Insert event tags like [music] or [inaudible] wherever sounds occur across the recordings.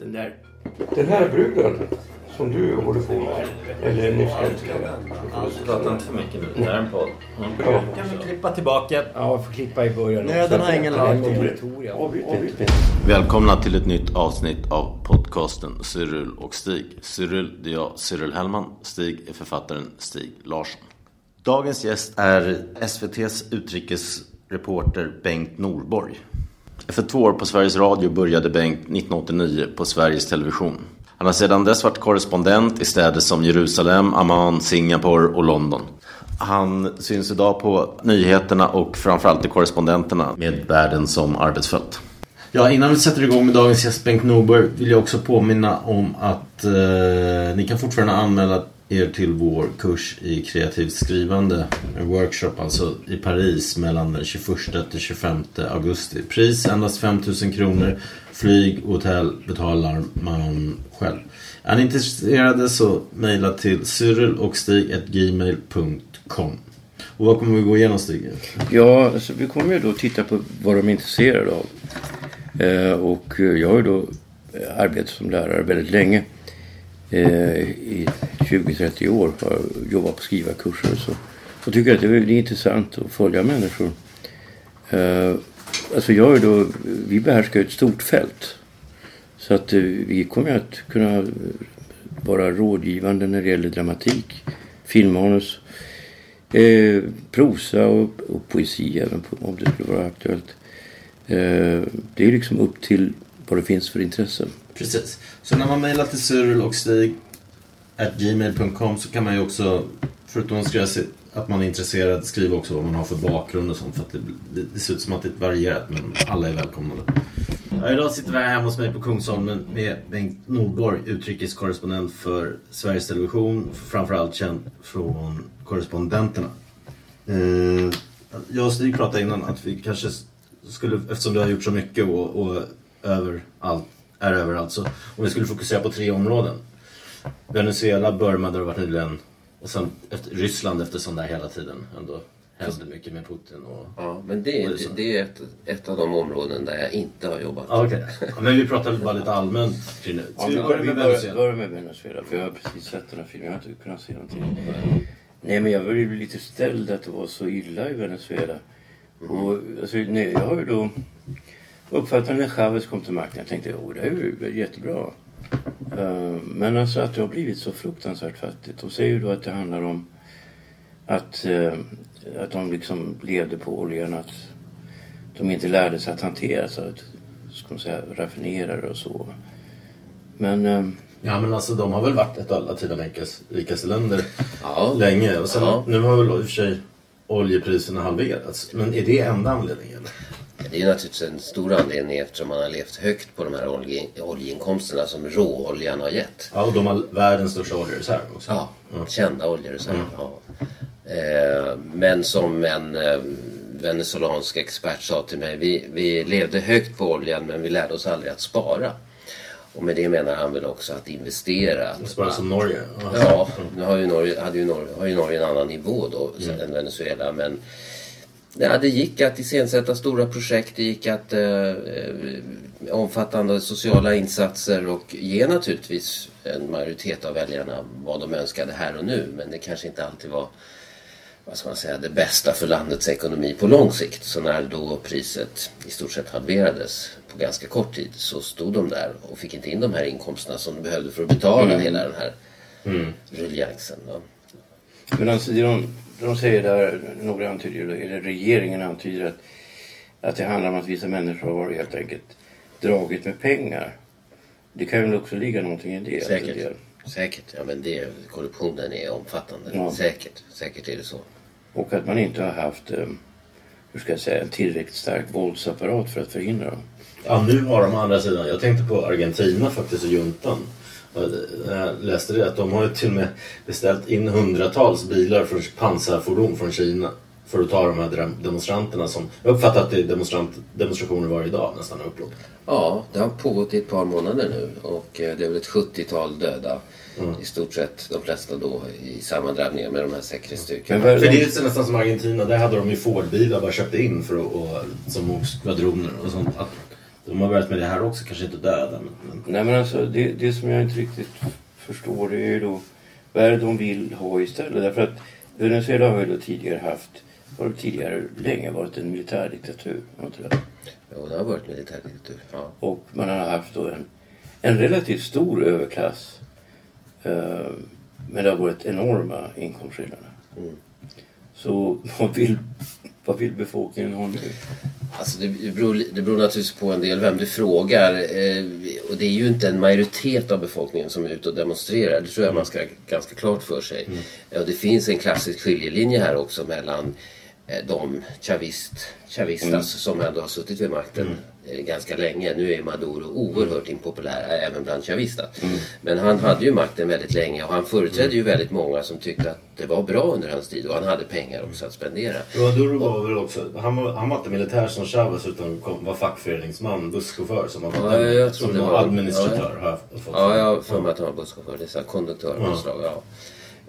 Den där... Den här bruden som du håller på med, eller ni ska inte Prata inte för mycket nu. Det här är en podd. Mm. Ja. Kan vi klippa tillbaka? Ja, får klippa i början Nöden har ingen lag. Välkomna till ett nytt avsnitt av podcasten Cyril och Stig. Cyril, det är jag, Cyril Hellman. Stig är författaren Stig Larsson. Dagens gäst är SVTs utrikesreporter Bengt Norborg. Efter två år på Sveriges Radio började Bengt 1989 på Sveriges Television. Han har sedan dess varit korrespondent i städer som Jerusalem, Amman, Singapore och London. Han syns idag på nyheterna och framförallt i korrespondenterna med världen som arbetsfält. Ja, innan vi sätter igång med dagens gäst Bengt Norberg vill jag också påminna om att eh, ni kan fortfarande anmäla er till vår kurs i kreativt skrivande. En workshop alltså i Paris mellan den 21 till 25 augusti. Pris endast 5000 kronor. Flyg och hotell betalar man själv. Är ni intresserade så mejla till cyrilochstig.gmail.com Och vad kommer vi gå igenom Stig? Ja, alltså, vi kommer ju då titta på vad de är intresserade av. Eh, och jag har ju då arbetat som lärare väldigt länge. Eh, I 20-30 år har jobbat på skrivarkurser och så. Och tycker att det är, intressant att följa människor. Eh, alltså jag är då, vi behärskar ett stort fält. Så att eh, vi kommer att kunna vara rådgivande när det gäller dramatik, filmmanus, eh, prosa och, och poesi även på, om det skulle vara aktuellt. Eh, det är liksom upp till vad det finns för intressen. Precis. Så när man mejlar till Cyril och Stig at gmail.com så kan man ju också, förutom att skriva att man är intresserad, skriva också vad man har för bakgrund och sånt. För att det, det, det ser ut som att det är varierat, men alla är välkomna. Ja, idag sitter vi här hemma hos mig på Kungsholmen med Bengt Nordborg, utrikeskorrespondent för Sveriges Television. Framförallt känd från korrespondenterna. Eh, jag och Stig pratade innan att vi kanske skulle, eftersom du har gjort så mycket och, och överallt, är överallt, så om vi skulle fokusera på tre områden. Venezuela, Burma där du varit nyligen och sen efter, Ryssland eftersom där hela tiden ändå hände mycket med Putin och... Ja, men det, Och det är det, det är ett, ett av de områden där jag inte har jobbat. Ja, okej. Ja, Men vi pratar bara lite allmänt kring det. Ska vi börja med Venezuela? börjar med Venezuela. För jag har precis sett den här filmen. Jag har inte kunnat se någonting. Nej men jag var ju lite ställd att det var så illa i Venezuela. Och, alltså, nej, jag har ju då uppfattat när Chavez kom till makten. Jag tänkte oh, det är ju jättebra. Eh, men alltså att det har blivit så fruktansvärt fattigt. De säger ju då att det handlar om att, eh, att de liksom levde på oljan. Att de inte lärde sig att hantera så att, ska man säga, raffinera det och så. Men eh, Ja men alltså de har väl varit ett av Latinamerikas rikaste länder Ja. länge. Och sen, Ja. nu har väl i och för sig oljepriserna halverats. Men är det enda anledningen? Det är naturligtvis en stor anledning eftersom man har levt högt på de här olje, oljeinkomsterna som råoljan har gett. Ja och de har världens största oljereserv också. Ja, kända oljereserver. Ja. Eh, men som en eh, venezolansk expert sa till mig, vi, vi levde högt på oljan men vi lärde oss aldrig att spara. Och med det menar han väl också att investera. Att, Bara som Norge. Ja, nu har ju Norge, hade ju Norge, har ju Norge en annan nivå då Mm. än Venezuela. Men ja, det gick att iscensätta stora projekt. Det gick att eh, eh, omfattande sociala insatser och ge naturligtvis en majoritet av väljarna vad de önskade här och nu. Men det kanske inte alltid var vad ska man säga, det bästa för landets ekonomi på lång sikt. Så när då priset i stort sett halverades på ganska kort tid så stod de där och fick inte in de här inkomsterna som de behövde för att betala hela den här ruljangsen. då. Men alltså det de, de säger där, några antyder, eller regeringen antyder att, att det handlar om att vissa människor har helt enkelt dragit med pengar. Det kan väl också ligga någonting i det. Säkert. Alltså det- Säkert. Ja, men det, korruptionen är omfattande. Ja. Säkert. Säkert är det så. Och att man inte har haft eh, hur ska jag säga, en tillräckligt stark våldsapparat för att förhindra dem. Ja, nu har de andra sidan. Jag tänkte på Argentina faktiskt och juntan. Jag läste det att de har ju till och med beställt in hundratals bilar för pansarfordon från Kina för att ta de här demonstranterna som... Jag uppfattar att det är demonstrant, demonstrationer varje dag nästan upplåt. Ja, det har pågått i ett par månader nu och eh, det är väl ett 70-tal döda. Mm. I stort sett de flesta då i sammandrabbningar med de här säkerhetsstyrkorna. För det är nästan som Argentina, där hade de ju Ford-bilar bara köpte in för att, och, som skvadroner och sånt. Att de har börjat med det här också, kanske inte döda men... Nej men alltså det, det som jag inte riktigt förstår det är ju då vad är det de vill ha istället? Därför att Venezuela har ju då tidigare haft har tidigare länge varit en militärdiktatur. Inte det? Jo, det har varit militärdiktatur. Ja. Och man har haft då en, en relativt stor överklass. Eh, men det har varit enorma inkomstskillnader. Mm. Så [laughs] vad vill, vad vill befolkningen ha nu? Alltså det, beror, det beror naturligtvis på en del vem du frågar. Eh, och det är ju inte en majoritet av befolkningen som är ute och demonstrerar. Det tror jag man ska ha ganska klart för sig. Mm. Och det finns en klassisk skiljelinje här också mellan Eh, de chavist, chavistas mm. som ändå har suttit vid makten mm. Eh, ganska länge. Nu är Maduro oerhört impopulär även bland chavistas. Mm. Men han hade ju makten väldigt länge och han företrädde ju väldigt många som tyckte att det var bra under hans tid och han hade pengar också att spendera. Maduro var väl också, han var, han var inte militär som Chavez utan kom, var fackföreningsman, busschaufför som han ja, jag tror som det var administratör. Ja, ja, jag har för mig att han var busschaufför. Det är så konduktör av ja. slag. Ja.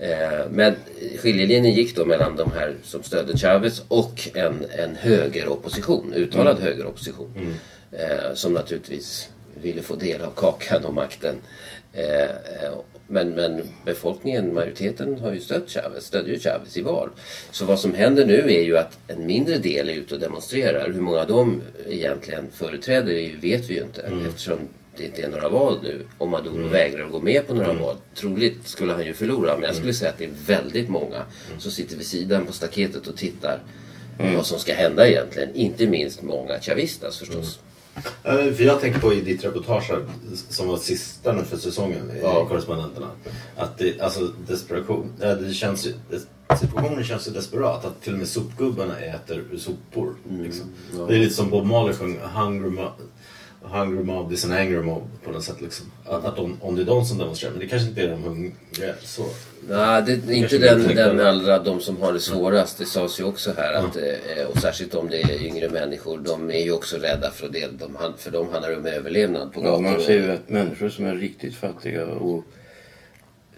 Eh, men skiljelinjen gick då mellan de här som stödde Chavez och en, en högeropposition, uttalad mm. högeropposition. Mm. Eh, som naturligtvis ville få del av kakan och makten. Eh, men, men befolkningen, majoriteten har ju stött Chavez, stödde ju Chavez i val. Så vad som händer nu är ju att en mindre del är ute och demonstrerar. Hur många de egentligen företräder vet vi ju inte mm. eftersom det inte är några val nu och Maduro mm. vägrar att gå med på några mm. val. Troligt skulle han ju förlora men jag skulle mm. säga att det är väldigt många mm. som sitter vid sidan på staketet och tittar mm. vad som ska hända egentligen. Inte minst många chavistas förstås. Mm. För jag tänker på i ditt reportage som var sista nu för säsongen i ja. Korrespondenterna. Att det, alltså desperation, det känns ju, situationen känns ju desperat. Att till och med sopgubbarna äter sopor. Liksom. Mm. Ja. Det är lite som Bob Marley sjöng Hungry, Hungry mob is an angry mob på något sätt. Liksom. Att, att de, om det är de som demonstrerar, men det kanske inte är de hungriga. Så. Nej, det är inte den, den allra, de som har det svårast. Det sades ju också här att, mm. och särskilt om det är yngre människor, de är ju också rädda för att del, de, för dem handlar det om överlevnad på gator. Ja, man ser ju att människor som är riktigt fattiga och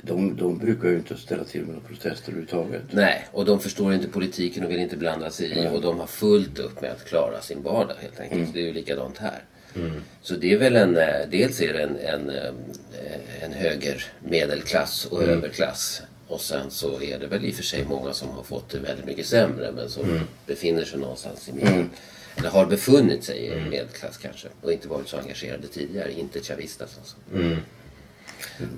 de, de brukar ju inte ställa till med några protester överhuvudtaget. Nej, och de förstår inte politiken och vill inte blanda sig i. Mm. Och de har fullt upp med att klara sin vardag helt enkelt. Mm. Det är ju likadant här. Mm. Så det är väl en, eh, dels är det en, en, eh, en höger medelklass och mm. överklass. Och sen så är det väl i och för sig många som har fått det väldigt mycket sämre men som mm. befinner sig någonstans i mitten. Mm. Eller har befunnit sig i mm. medelklass kanske och inte varit så engagerade tidigare. Inte chavistas alltså.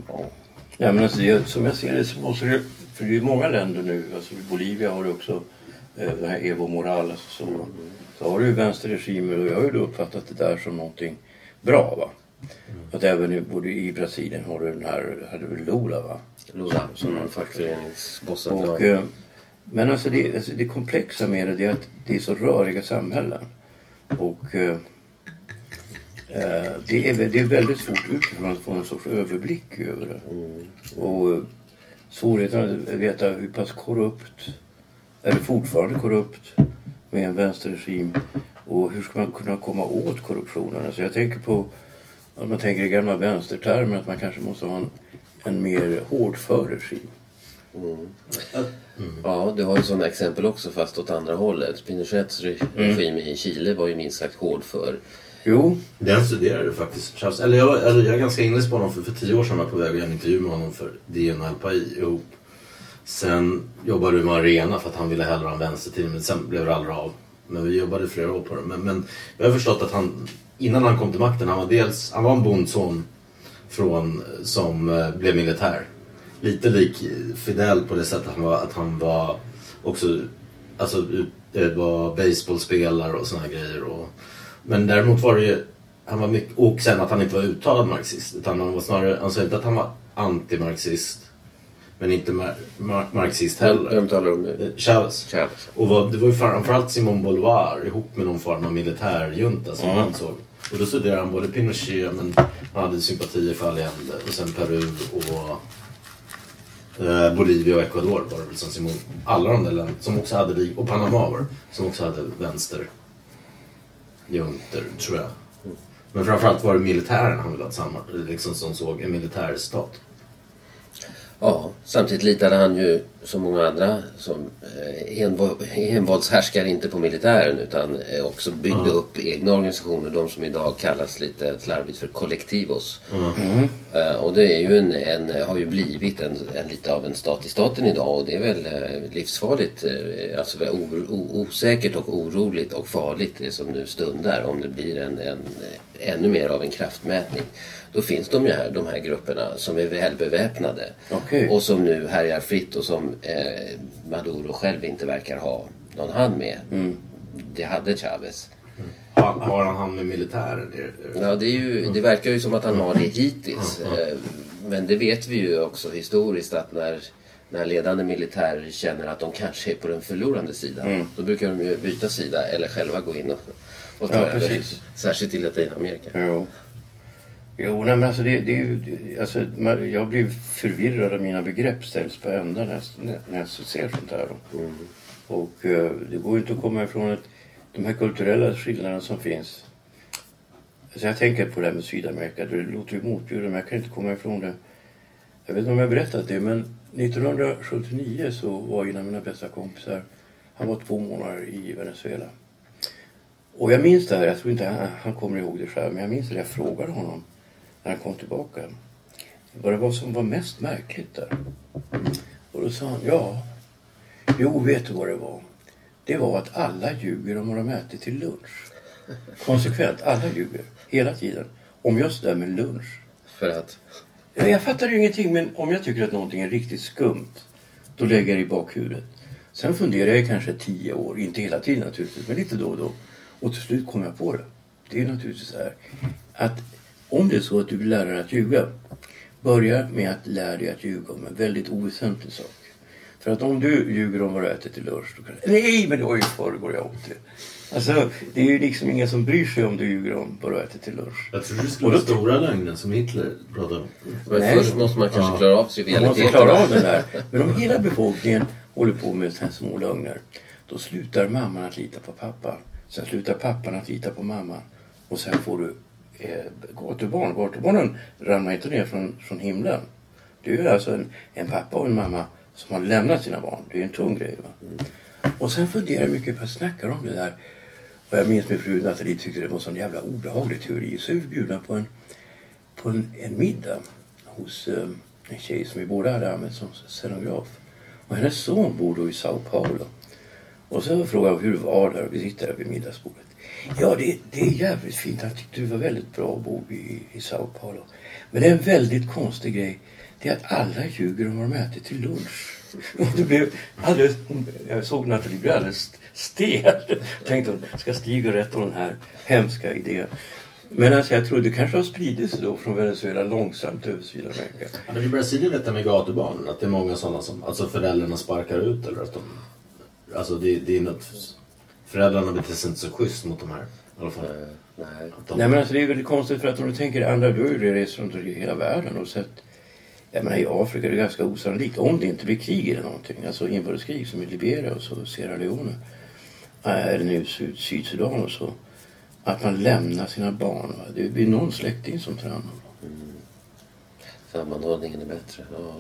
Ja. ja men alltså, det, som jag ser det så måste det, för det är många länder nu, alltså Bolivia har det också eh, det här Evo Morales så. Mm så har du ju vänsterregimer och jag har ju uppfattat det där som någonting bra. Va? Mm. Att även i, både i Brasilien har du den här, hade du Lula va? Lula, som mm. fackföreningsbossen. Eh, men alltså det, alltså det komplexa med det är att det är så röriga samhällen. Och eh, eh, det, är, det är väldigt svårt utifrån att få en sorts överblick över det. Mm. Och eh, svårigheten att veta hur pass korrupt, är det fortfarande korrupt? Med en vänsterregim och hur ska man kunna komma åt korruptionen? Alltså jag tänker på, om man tänker i gamla vänstertermer, att man kanske måste ha en, en mer hårdför regim. Mm. Mm. Ja, du har ju sådana exempel också fast åt andra hållet. Pinochets regim mm. i Chile var ju minst sagt hårdför. Jo. Den studerade faktiskt. Eller jag, eller jag är ganska inläst på honom för, för tio år sedan var jag på väg att göra en intervju med honom för DN och LPI ihop. Sen jobbade vi med Arena för att han ville hellre ha en vänstertidning men sen blev det aldrig av. Men vi jobbade flera år på det. Men, men jag har förstått att han, innan han kom till makten, han var dels, han var en bondson från, som eh, blev militär. Lite lik Fidel på det sättet att han var, att han var också, alltså det eh, var baseballspelare och såna här grejer. Och, men däremot var det ju, han var mycket, och sen att han inte var uttalad marxist. Utan han var snarare, han sa inte att han var antimarxist men inte mar- mar- marxist heller. Vem talar du om nu? Eh, Chavez. Chavez. Och vad, det var ju framförallt Simon Bolivar ihop med någon form av militärjunta som han såg. Och då studerade han både Pinochet men han hade sympatier för Allende och sen Peru och eh, Bolivia och Ecuador var det väl som Simon. Alla de där länderna som också hade, och Panama var som också hade vänster juntor tror jag. Men framförallt var det militären han ville ha liksom som såg en militärstat. Ja, samtidigt litade han ju som många andra som eh, envå- envåldshärskare inte på militären utan eh, också byggde upp egna organisationer. De som idag kallas lite slarvigt för kollektivos. Eh, och det är ju en, en, har ju blivit en, en lite av en stat i staten idag och det är väl eh, livsfarligt. Eh, alltså o, o, osäkert och oroligt och farligt det som nu stundar om det blir en, en, ännu mer av en kraftmätning. Då finns de ju här, de här grupperna som är välbeväpnade Okej. och som nu härjar fritt och som eh, Maduro själv inte verkar ha någon hand med. Det hade Chavez. Har, har han hand med militären? Det- Ja, det, är ju, det verkar ju som att han har det hittills. Eh, Men det vet vi ju också historiskt att när, när ledande militär känner att de kanske är på den förlorande sidan. Då brukar de ju byta sida eller själva gå in och, och ta Ja, över. Särskilt i Latinamerika. Jo. Jo, nej, men alltså det, det är ju... Alltså, man- jag blir förvirrad av mina begrepp ställs på ända när, jag- när jag ser sånt här. Och eh, det går ju inte att komma ifrån att de här kulturella skillnaderna som finns. Alltså jag tänker på det här med Sydamerika. Det låter ju motbjudande men jag kan inte komma ifrån det. Jag vet inte om jag har berättat det men 1979 så var en av mina bästa kompisar, han var två månader i Venezuela. Och jag minns det här, jag tror inte han, han kommer ihåg det själv, men jag minns det jag frågade honom när han kom tillbaka. Vad det var som var mest märkligt där. Och då sa han, ja, jo vet du vad det var? Det var att alla ljuger om vad de ätit till lunch. Konsekvent, alla ljuger. Hela tiden. Om just det där med lunch. För att Ja, Jag fattar ju ingenting men om jag tycker att någonting är riktigt skumt då lägger jag det i bakhuvudet. Sen funderar jag kanske tio år, inte hela tiden naturligtvis, men lite då och då. Och till slut kommer jag på det. Det är naturligtvis så här att om det är så att du vill lära dig att ljuga, börja med att lära dig att ljuga om en väldigt oväsentlig sak. För att om du ljuger om vad du ätit till lunch, då kan du... Nej, men det var ju förrgår jag åt det. Alltså, det är ju liksom ingen som bryr sig om du ljuger om vad du ätit till lunch. Jag tror det skulle vara då- stora lögnen som Hitler pratade om. men Nej. först måste man kanske klara av Man måste klara av det där. Men om hela befolkningen håller på med sådana här små lögner. Då slutar mamman att lita på pappa. Sen slutar pappan att lita på mamman. Och sen får du gatubarn. Gatubarnen ramlar inte ner från, från himlen. Det är ju alltså en, en pappa och en mamma som har lämnat sina barn. Det är ju en tung grej. Va? Och sen funderar jag mycket på att snacka om det där. Och jag minns min fru Nathalie tyckte det var en sån jävla obehaglig teori. Så är vi bjudna på en, på en, en middag hos eh, en tjej som vi båda hade använt som scenograf. Och hennes son bor då i Sao Paulo. Och så frågade jag hur det var där och vi sitter där vid middagsbordet. Ja, det, det är jävligt fint. Han tyckte det var väldigt bra att bo i, i Sao Paulo. Men det är en väldigt konstig grej. Det är att alla ljuger om vad de äter till lunch. [laughs] Och det blev alldeles, jag såg Nathalie bli alldeles stel. Tänkte hon, ska Stig rätta den här hemska idén? Men alltså jag tror det kanske har spridit sig då från Venezuela långsamt över Sydamerika. Ja, men I Brasilien vet jag med gatubarnen? att det är många sådana som alltså föräldrarna sparkar ut eller att de... Alltså det, det är något... Föräldrarna beter sig inte så schysst mot de här. I alla fall. Eh, Nej. De, Nej men alltså det är väldigt konstigt för att om du tänker andra, du har ju rest runt i hela världen och sett jag menar i Afrika är det ganska osannolikt om det inte blir krig eller någonting. Alltså inbördeskrig som i Liberia och så Sierra Leone. äh, Eller nu Syd, Sydsudan och så. Att man lämnar sina barn. Va? Det blir någon släkting som tar hand om dem. Sammanhållningen är bättre. Ja.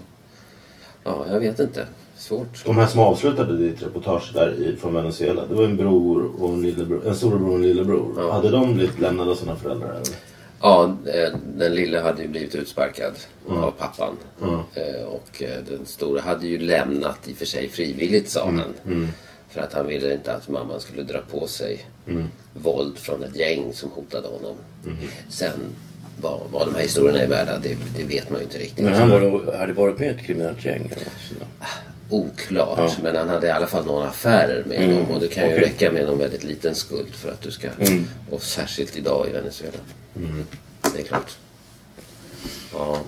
ja, jag vet inte. Svårt. de här som avslutade ditt reportage där i, från Venezuela. Det var en bror och en lillebror. En storebror och en lillebror. Ja. Hade de blivit lämnade av sina föräldrar? Eller? Ja, eh, den lilla hade ju blivit utsparkad Mm. av pappan. Mm. Eh, Och eh, den stora hade ju lämnat i och för sig frivilligt sa han. Mm. För att han ville inte att mamman skulle dra på sig Mm. våld från ett gäng som hotade honom. Sen vad, vad de här historierna är värda, det, det vet man ju inte riktigt. Men han var, hade varit med i ett kriminellt gäng. Eller där. Oklart, Ja. men han hade i alla fall några affärer med Mm, dem och det kan ju okej. räcka med någon väldigt liten skuld för att du ska... Mm. Och särskilt idag i Venezuela. Det är klart. Ja.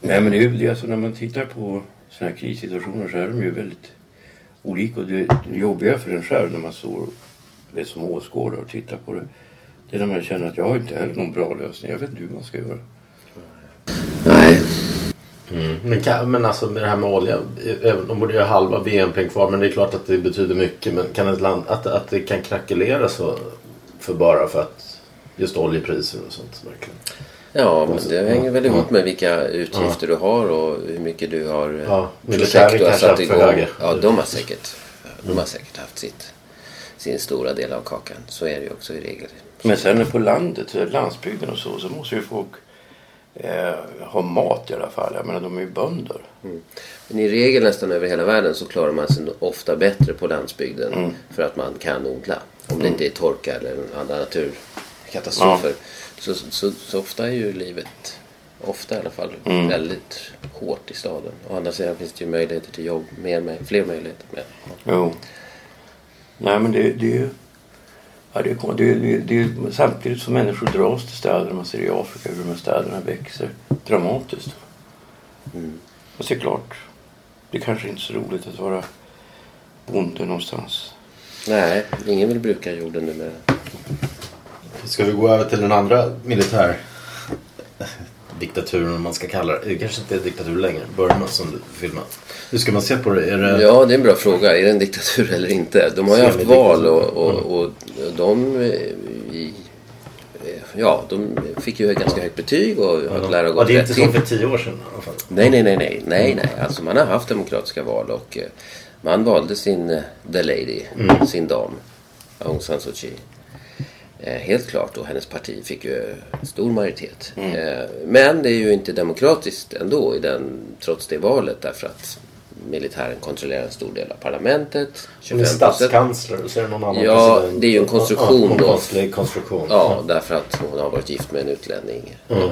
Nej men det är ju det, alltså när man tittar på sådana här krissituationer så är de ju väldigt olika. Och det, det jobbiga för en själv när man står vet, som åskådare och tittar på det. Det är när man känner att jag har inte heller någon bra lösning. Jag vet inte hur man ska göra. Mm. Men, kan, men alltså med det här med olja. även- De borde ju ha halva BNP kvar men det är klart att det betyder mycket. Men kan ett land, att, att det kan krackelera så för bara för att just oljepriser och sånt verkligen. Ja, men det hänger väl ihop med vilka utgifter du har och hur mycket du har Ja, projekt du har satt igång. Ja, de har säkert, de har säkert haft sitt, sin stora del av kakan. Så är det ju också i regel. Men sen på landet, landsbygden och så, så måste ju folk eh, ha mat i alla fall. Jag menar de är ju bönder. Men i regel nästan över hela världen så klarar man sig ofta bättre på landsbygden Mm. för att man kan odla. Om det inte är torka eller andra naturkatastrofer. Så, så, så ofta är ju livet, ofta i alla fall, Mm. väldigt hårt i staden. Å andra sidan finns det ju möjligheter till jobb, mer, fler möjligheter. Med. Jo. Nej men det, det är ju... Ja, det, är- det, är- det, är- samtidigt som människor dras till städer, man ser i Afrika hur de här städerna växer dramatiskt. Och det är klart, det kanske inte är så roligt att vara bonde någonstans. Nej, ingen vill bruka jorden numera. Ska vi gå över till den andra militär diktaturen om man ska kalla det. Det kanske inte är diktatur längre. Burma som du filmar. Hur ska man se på det? Är det... Ja, det är en bra fråga. Är det en diktatur eller inte? De har ju haft val och, och, och de... eh, eh, ja, de fick ju ganska högt betyg och att lära ja, gått det är inte som för tio år sedan i alla fall. Nej, nej, nej, nej, nej, nej. Alltså man har haft demokratiska val och eh, man valde sin the lady, sin dam, Aung San Suu Kyi. Eh, helt klart och hennes parti fick ju stor majoritet. Eh, men det är ju inte demokratiskt ändå i den, trots det valet därför att militären kontrollerar en stor del av parlamentet. Hon är 25%. statskansler och så är det någon annan Ja, president. det är ju en konstruktion Ja, då. konstruktion. Ja, därför att hon har varit gift med en utlänning. Eh,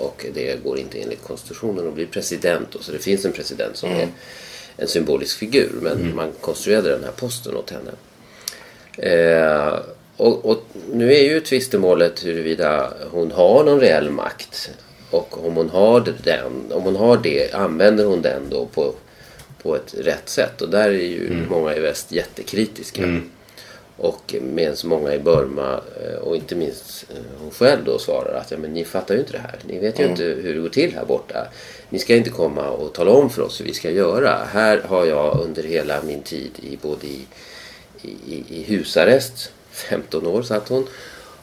Och det går inte enligt konstitutionen att bli president. Då. Så det finns en president som är en symbolisk figur. Men man konstruerade den här posten åt henne. Eh, och, och nu är ju tvistemålet huruvida hon har någon reell makt. Och om hon har den, om hon har det, använder hon den då på, på ett rätt sätt? Och där är ju många i väst jättekritiska. Och medan många i Burma eh, och inte minst eh, hon själv då svarar att ja, men ni fattar ju inte det här. Ni vet ju inte hur det går till här borta. Ni ska inte komma och tala om för oss hur vi ska göra. Här har jag under hela min tid i både i, i, i husarrest, 15 år satt hon,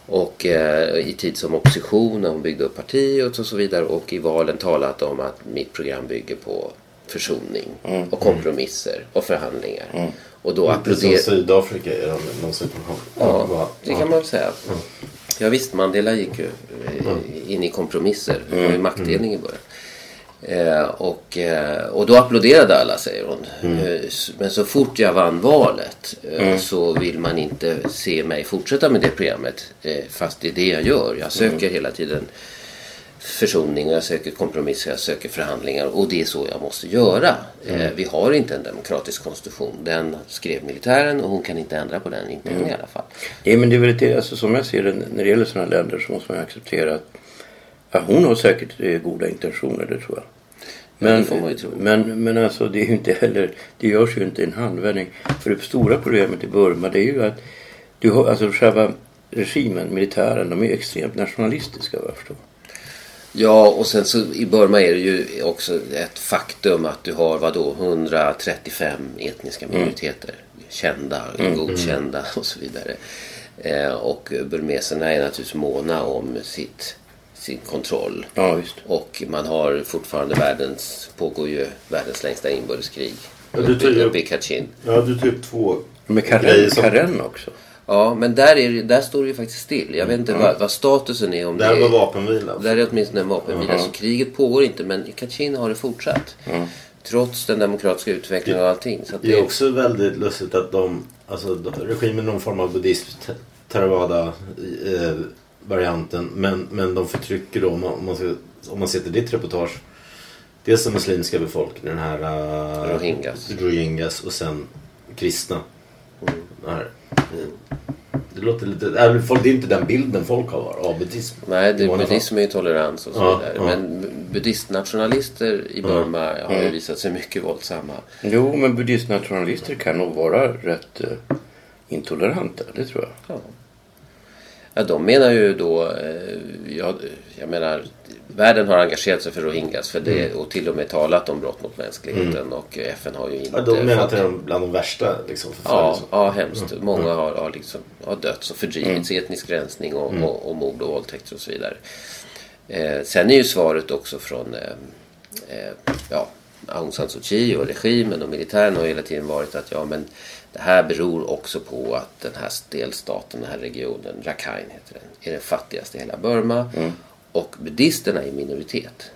och eh, i tid som opposition när hon byggde upp partiet och så vidare och i valen talat om att mitt program bygger på försoning och kompromisser och förhandlingar. Och då Inte som applåderar... Sydafrika i någon- situation. Ja, det kan man väl säga. Ja, visst, Mandela gick ju eh, in i kompromisser. Det var ju maktdelning i början. Eh, och, eh, och då applåderade alla, säger hon. Eh, Men så fort jag vann valet så vill man inte se mig fortsätta med det programmet. Fast det är det jag gör. Jag söker hela tiden försoning och jag söker kompromisser, jag söker förhandlingar och det är så jag måste göra. Eh, vi har inte en demokratisk konstitution. Den skrev militären och hon kan inte ändra på den, inte än i alla fall. Nej men det är väl det, alltså, som jag ser det när det gäller sådana länder så måste man acceptera att ja, hon har säkert eh, goda intentioner, det tror jag. Men, tro. men, men alltså det är ju inte heller, det görs ju inte i en handvändning. För det stora problemet i Burma det är ju att du har, alltså själva regimen, militären, de är ju extremt nationalistiska vad jag förstår. Ja, och sen så i Burma är det ju också ett faktum att du har vadå 135 etniska minoriteter. Kända, godkända [laughs] och så vidare. Eh, och burmeserna är naturligtvis måna om sitt, sin kontroll. Ja. Och man har fortfarande världens, pågår ju världens längsta inbördeskrig. Ja, du ju- uppe i Kachin. Ja, du tog upp två Med Karen, som- Karen också. Ja, men där, är, det- där står det ju faktiskt still. Jag vet inte vad, vad statusen är. Om Det här det var vapenvila. Där är åtminstone en vapenvila. Så kriget pågår inte men i Kachin har det fortsatt. Trots den demokratiska utvecklingen och allting. Så att Det är också väldigt lustigt att de, alltså regimen någon form av buddhism, te- theravada eh. Men, men de förtrycker då, om man, om man, ska, om man ser till ditt reportage. Dels den muslimska befolkningen, den här uh, Rohingyas. Rohingyas och sen kristna. Den här, eh, låter lite... Folk, det är inte den bilden folk har av buddhism. Nej, det, buddhism är ju tolerans och så Ja, vidare. ja. Men buddhistnationalister i Burma har ju visat sig mycket våldsamma. Jo, men buddhistnationalister kan nog vara rätt eh, intoleranta. Det tror jag. Ja. Ja, de menar ju då, eh, jag, jag menar, världen har engagerat sig för rohingyas för det, Mm. och till och med talat om brott mot mänskligheten och FN har ju inte Ja, de menar att det är bland de värsta liksom, Ja, ja hemskt. Många har, har, liksom, har dött och fördrivits, etnisk rensning och, och, och mord och våldtäkter och så vidare. Eh, sen är ju svaret också från eh, eh, ja, Aung San Suu Kyi och regimen och militären har hela tiden varit att ja, men det här beror också på att den här delstaten, den här regionen, Rakhine heter den, är den fattigaste i hela Burma. Och buddhisterna är i minoritet.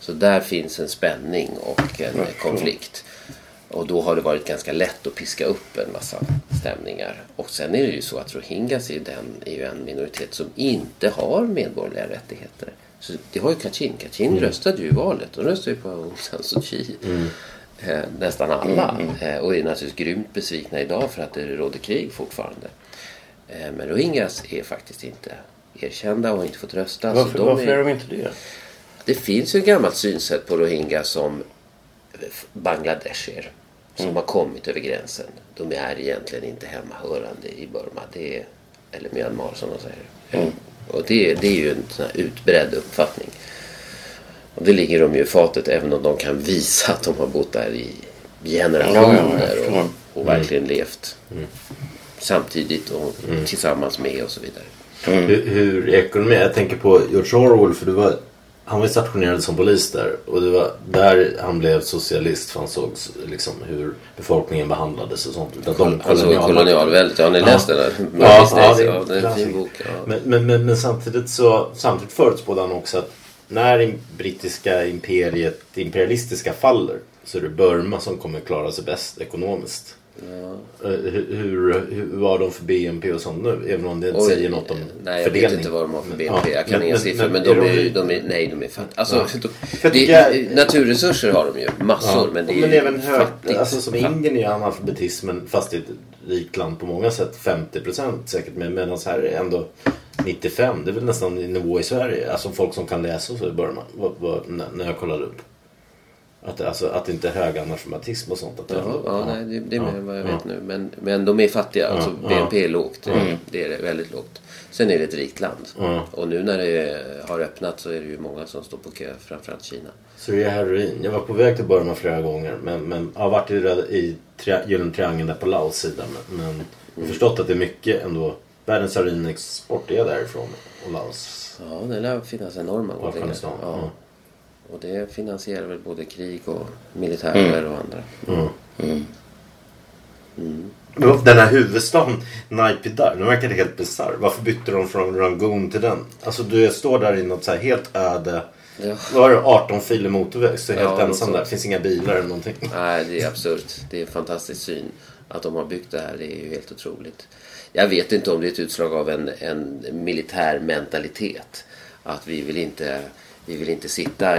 Så där finns en spänning och en konflikt. Och då har det varit ganska lätt att piska upp en massa stämningar. Och sen är det ju så att rohingyas är den, är ju en minoritet som inte har medborgerliga rättigheter. Så det har ju Kachin. Kachin röstade ju i valet. De röstade ju på Aung San Suu Kyi. Eh, nästan alla. Eh, och är naturligtvis grymt besvikna idag för att det råder krig fortfarande. Eh, men rohingyas är faktiskt inte erkända och inte fått rösta. Varför, de varför är de inte det? det finns ju ett gammalt synsätt på rohingya som bangladeshier som har kommit över gränsen. De är egentligen inte hemmahörande i Burma. Det är, eller Myanmar som de säger. Och det, det är ju en sån utbredd uppfattning. Och det ligger de ju i fatet även om de kan visa att de har bott där i generationer och, och verkligen levt samtidigt och tillsammans med och så vidare. Hur, hur är ekonomin? Jag tänker på George Orwell för det var, han var ju stationerad som polis där och det var där han blev socialist för han såg liksom hur befolkningen behandlades och sånt. Utav de kolonialmakterna. kolonialväldet, har ni läst den där? Ja, ja, det är det är en fin bok. Ja. Men, men, men, men samtidigt så samtidigt förutspådde han också att när brittiska imperiet, imperialistiska faller så är det Burma som kommer klara sig bäst ekonomiskt. Eh, Hur, hur, hur var de för BNP och sånt nu? Även om det inte Oj, säger något om Nej, jag fördelning. vet inte vad de har för Men, BNP. ja, Jag kan men- inga men- siffror. Men, men de, är är, de- de är, nej, de är fattiga. Alltså, Ja. de, jag det, tycker- naturresurser har de ju. Massor. Ja, Men det är men ju även hög, fattigt. alltså som Indien är ju analfabetismen fast i ett rikt land på många sätt 50% säkert men medan här är det ändå 95 det är väl nästan i nivå i Sverige. Alltså folk som kan läsa och så i. Vad, vad, när, när jag kollade upp. Att, alltså, att det inte är hög analfabetism och sånt. Att det Ja, ja, nej, det, det är mer än vad jag ja. vet nu. Men, men de är fattiga. Alltså. BNP är lågt. Det är väldigt lågt. Sen är det ett rikt land. Och nu när det har öppnat så är det ju många som står på kö. Framförallt Kina. Så det är heroin. Jag var på väg till Burma flera gånger men, men jag har varit i, i tri- Gyllene Triangeln där på Laos sida. Men, men jag har förstått att det är mycket ändå. Världens heroinexport är därifrån. Och Laos. Ja, det lär finnas enorma Och. Afghanistan. Ja. Och det finansierar väl både krig och militärer och andra. Men Den här huvudstaden Naypyidaw, den verkade helt bisarr. Varför bytte de från Rangoon till den? Alltså du står där i något så här helt öde. Ja. Var det? 18 filer motorväg. Så helt Ja, något ensam där. Finns inga bilar eller någonting. Nej, det är absurt. Det är en fantastisk syn. Att de har byggt det här det är ju helt otroligt. Jag vet inte om det är ett utslag av en, en militär mentalitet. Att vi vill inte, vi vill inte sitta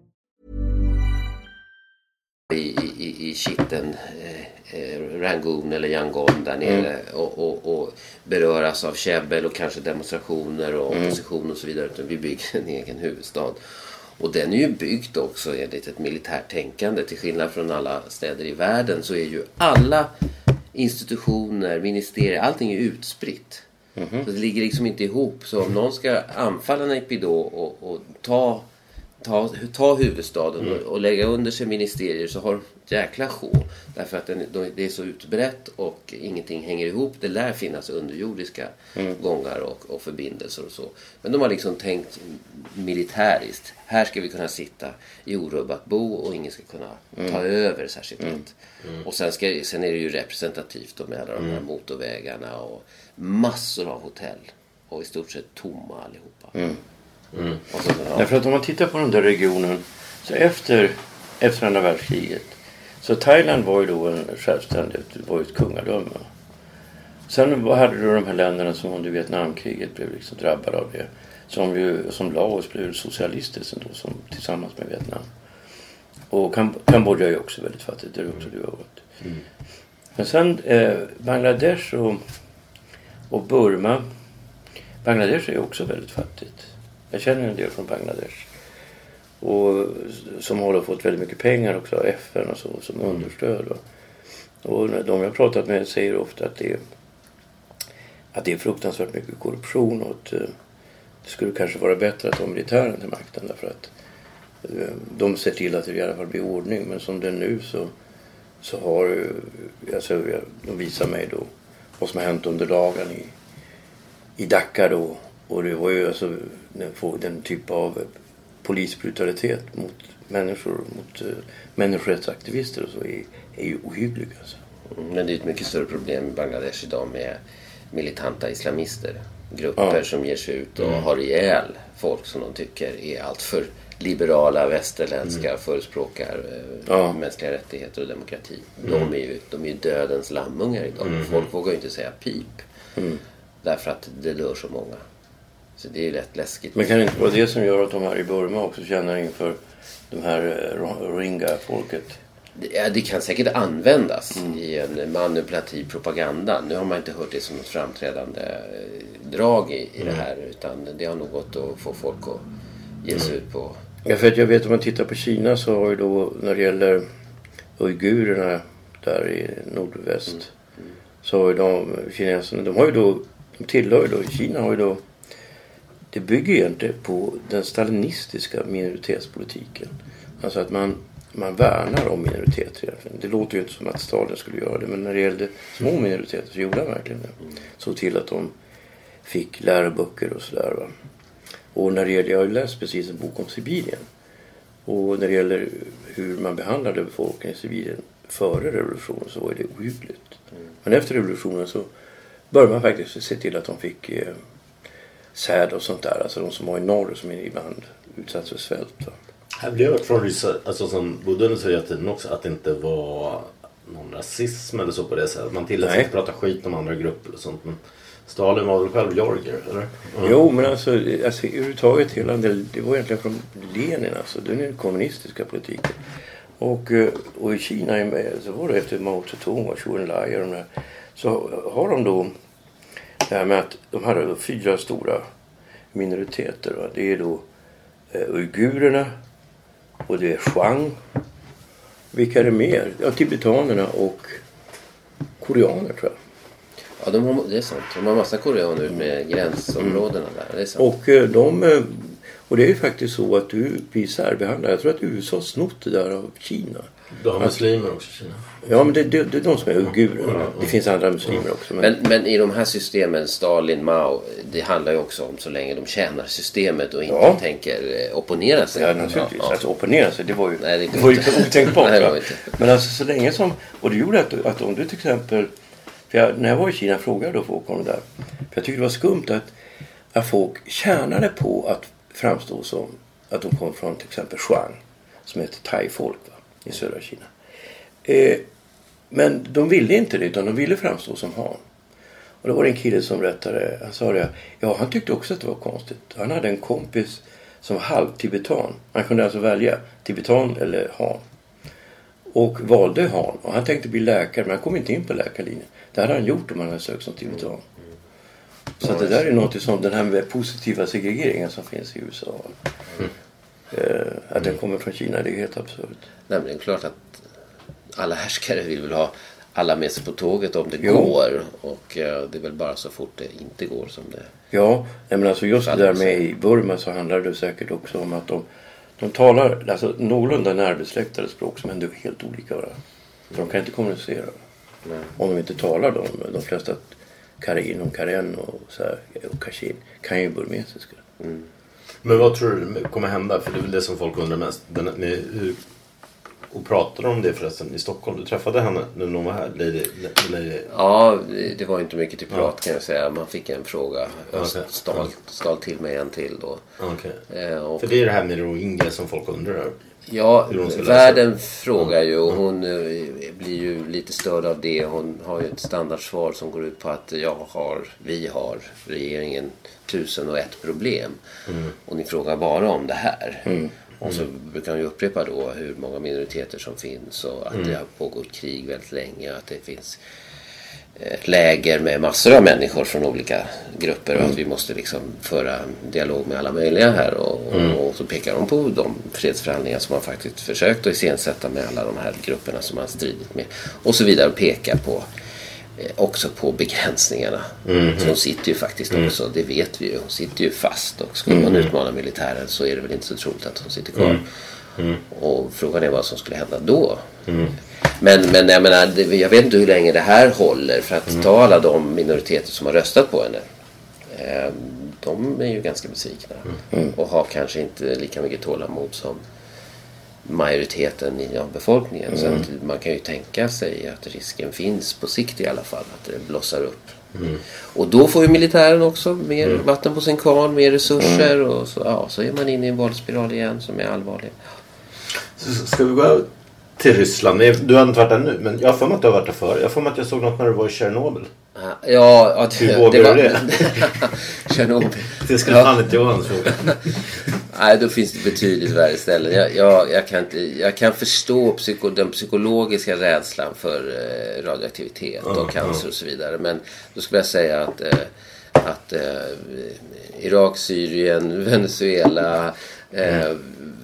I, i, i kitteln eh, eh, Rangoon eller Yangon där nere och, och, och beröras av käbbel och kanske demonstrationer och opposition och så vidare. Utan vi bygger en egen huvudstad. Och den är ju byggd också enligt ett militärt tänkande. Till skillnad från alla städer i världen så är ju alla institutioner, ministerier, allting är utspritt. Så det ligger liksom inte ihop. Så om någon ska anfalla Naypyidaw och, och ta, ta, ta huvudstaden och, och lägga under sig ministerier så har de jäkla sjå. Därför att den, det är så utbrett och ingenting hänger ihop. Det lär finnas underjordiska gångar och, och förbindelser och så. Men de har liksom tänkt militäriskt. Här ska vi kunna sitta i orubbat bo och ingen ska kunna ta över särskilt lätt. Och sen, ska, sen är det ju representativt då med alla de här motorvägarna och massor av hotell. Och i stort sett tomma allihopa. Och så, ja. Därför att om man tittar på den där regionen. Så efter, efter andra världskriget. Så Thailand var ju då en självständigt, det var ju ett kungadöme. Sen hade du de här länderna som under Vietnamkriget blev liksom drabbade av det. Som, ju, som Laos blev socialistiskt ändå, som, tillsammans med Vietnam. Och Kam- Kambodja är ju också väldigt fattigt, där också du har varit. Men sen eh, Bangladesh och, och Burma. Bangladesh är också väldigt fattigt. Jag känner en del från Bangladesh. Och som har fått väldigt mycket pengar också av FN och så som understöd. Och, och de jag har pratat med säger ofta att det är, att det är fruktansvärt mycket korruption och att eh, det skulle kanske vara bättre att ha militären till makten därför att eh, de ser till att det i alla fall blir ordning. Men som det är nu så, så har eh, alltså, de visar mig då vad som har hänt under dagen i, i Dhaka då. Och det var ju alltså få- den typ av polisbrutalitet mot människor, mot uh, människorättsaktivister och så är, är ju ohygglig alltså. Men det är ett mycket större problem i Bangladesh idag med militanta islamister. Grupper Ja. som ger sig ut och har ihjäl folk som de tycker är alltför liberala, västerländska, förespråkar eh, Ja. mänskliga rättigheter och demokrati. De, är ju, de är ju dödens lammungar idag. Folk vågar ju inte säga pip. Därför att det dör så många. Så det är ju rätt läskigt. Men kan det inte vara det som gör att de här i Burma också känner inför de här eh, Ro- Rohingya-folket? Det, ja, det kan säkert användas i en manipulativ propaganda. Nu har man inte hört det som något framträdande eh, drag i, i det här. Utan det har nog gått att få folk att ge sig ut på. Ja, för att jag vet om man tittar på Kina så har ju då när det gäller uigurerna där i nordväst. Så har ju de kineserna, de har ju då, de tillhör ju då, Kina har ju då, det bygger egentligen på den stalinistiska minoritetspolitiken. Alltså att man, man värnar om minoriteter egentligen. Det låter ju inte som att Stalin skulle göra det men när det gällde små minoriteter så gjorde han verkligen det. Såg till att de fick läroböcker och sådär. Va? Och när det gäller, jag har ju läst precis en bok om Sibirien. Och när det gäller hur man behandlade befolkningen i Sibirien före revolutionen så var det ohyggligt. Men efter revolutionen så började man faktiskt se till att de fick eh, säd och sånt där. Alltså de som var i norr som ibland utsattes för svält. Va? Här blev jag från ryssar alltså, som bodde under Sovjettiden också att det inte var någon rasism eller så på det sättet. Man tillät inte prata skit om andra grupper och sånt. Men Stalin var väl själv georgier, eller? Jo, men alltså, alltså överhuvudtaget hela det, det var egentligen från Lenin alltså. Den kommunistiska politiken. Och, eh, och i Kina med, så var det efter Mao Zedong och Zhou Enlai och de där. Så har de då det här med att de hade fyra stora minoriteter. Va? Det är då eh, uigurerna och det är shuang. Vilka är det mer? Ja, tibetanerna och koreaner tror jag. Ja, de har, det är sant. De har massa koreaner med gränsområdena där. Det är sant. Och eh, de... eh, Och det är ju faktiskt så att du blir särbehandlad. Jag tror att USA har snott det där av Kina. Du har muslimer också i Kina. Ja, men det, det, det är de som är uigurer. Det finns andra muslimer också. Men, Men, men i de här systemen, Stalin, Mao, det handlar ju också om så länge de tjänar systemet och inte Ja. tänker eh, opponera sig. ja, naturligtvis. Ja, Alltså opponera sig, det var ju, Nej, det det var ju inte. [laughs] otänkbart. Nej, var inte. Men alltså så länge som... Och det gjorde att, att om du till exempel... För jag, när jag var i Kina frågade jag då folk om det där. För jag tyckte det var skumt att, att folk tjänade på att framstå som att de kom från till exempel Shuang. Som är ett thai-folk va, i södra Kina. Eh, men de ville inte det utan de ville framstå som han. Och då var det en kille som berättade, han sa det, ja han tyckte också att det var konstigt. Han hade en kompis som var halvtibetan. Han kunde alltså välja tibetan eller han. Och valde han. Och han tänkte bli läkare men han kom inte in på läkarlinjen. Det hade han gjort om han hade sökt som tibetan. Så att det där är något som den här med positiva segregeringen som finns i USA. Mm. Eh, att den kommer från Kina, det är helt absurt. Nej, det är klart att alla härskare vill väl ha alla med sig på tåget om det Jo. går. Och eh, det är väl bara så fort det inte går som det... Ja, nej men alltså just det där med i Burma så handlar det säkert också om att de, de talar alltså, någorlunda närbesläktade språk som ändå är helt olika varandra. För de kan inte kommunicera. Om de inte talar de, de flesta Karin och Karen och, så här, och Kashin kan ju burmesiska. Men vad tror du kommer hända? För det är väl det som folk undrar mest. Den, hur, och pratade de om det förresten i Stockholm? Du träffade henne när hon var här? Lady, Lady. Ja, det- var inte mycket till prat kan jag säga. Man fick en fråga. Jag Okej. stal, stal till mig en till då. Okej. Eh, och För det är det här med rohingya som folk undrar. Ja, världen frågar ju och hon eh, blir ju lite störd av det. Hon har ju ett standardsvar som går ut på att jag har, vi har, regeringen tusen och ett problem. Och ni frågar bara om det här. Och så brukar hon ju upprepa då hur många minoriteter som finns och att det har pågått krig väldigt länge och att det finns eh, läger med massor av människor från olika grupper och att vi måste liksom föra dialog med alla möjliga här. Och, och, och så pekar de på de fredsförhandlingar som man faktiskt försökt att iscensätta med alla de här grupperna som man stridit med. Och så vidare och pekar på eh, också på begränsningarna. Så hon sitter ju faktiskt också, det vet vi ju, hon sitter ju fast och skulle man utmana militären så är det väl inte så troligt att hon sitter kvar. Och frågan är vad som skulle hända då. Men, men jag menar, jag vet inte hur länge det här håller för att ta alla de minoriteter som har röstat på henne. Eh, de är ju ganska besvikna och har kanske inte lika mycket tålamod som majoriteten i av befolkningen. Så att man kan ju tänka sig att risken finns på sikt i alla fall att det blossar upp. Och då får ju militären också mer vatten på sin kvarn, mer resurser och så, ja, så är man inne i en våldsspiral igen som är allvarlig. Så Ska vi gå till Ryssland? Du har inte varit där nu, men jag har för mig att du har varit där förr. Jag för mig att jag såg något när du var i Tjernobyl. Ja, ja Hur det, vågar det var... du det? [laughs] Tjernobyl. Det skulle Ja. fan inte Johan fråga. [laughs] Nej, då finns det betydligt värre ställen. Jag, jag, jag, kan, inte, jag kan förstå psyko, den psykologiska rädslan för eh, radioaktivitet och cancer och så vidare. Men då skulle jag säga att, eh, att eh, Irak, Syrien, Venezuela, eh,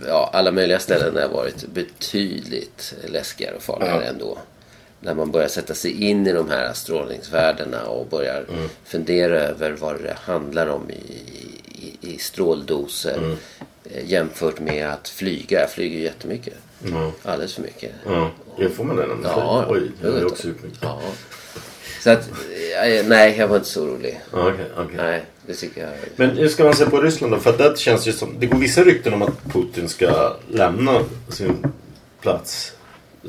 ja, alla möjliga ställen har varit betydligt läskigare och farligare ändå. När man börjar sätta sig in i de här strålningsvärdena och börjar fundera över vad det handlar om i, i, i stråldoser eh, jämfört med att flyga. Jag flyger jättemycket. Alldeles för mycket. Ja, det får man ändå. Ja, Oj, det har jag också gjort mycket. Ja. Så att, eh, nej, jag var inte så orolig. Okej, okej. Nej, det tycker jag. Men hur ska man se på Ryssland då? För att det känns ju som... Det går vissa rykten om att Putin ska lämna sin plats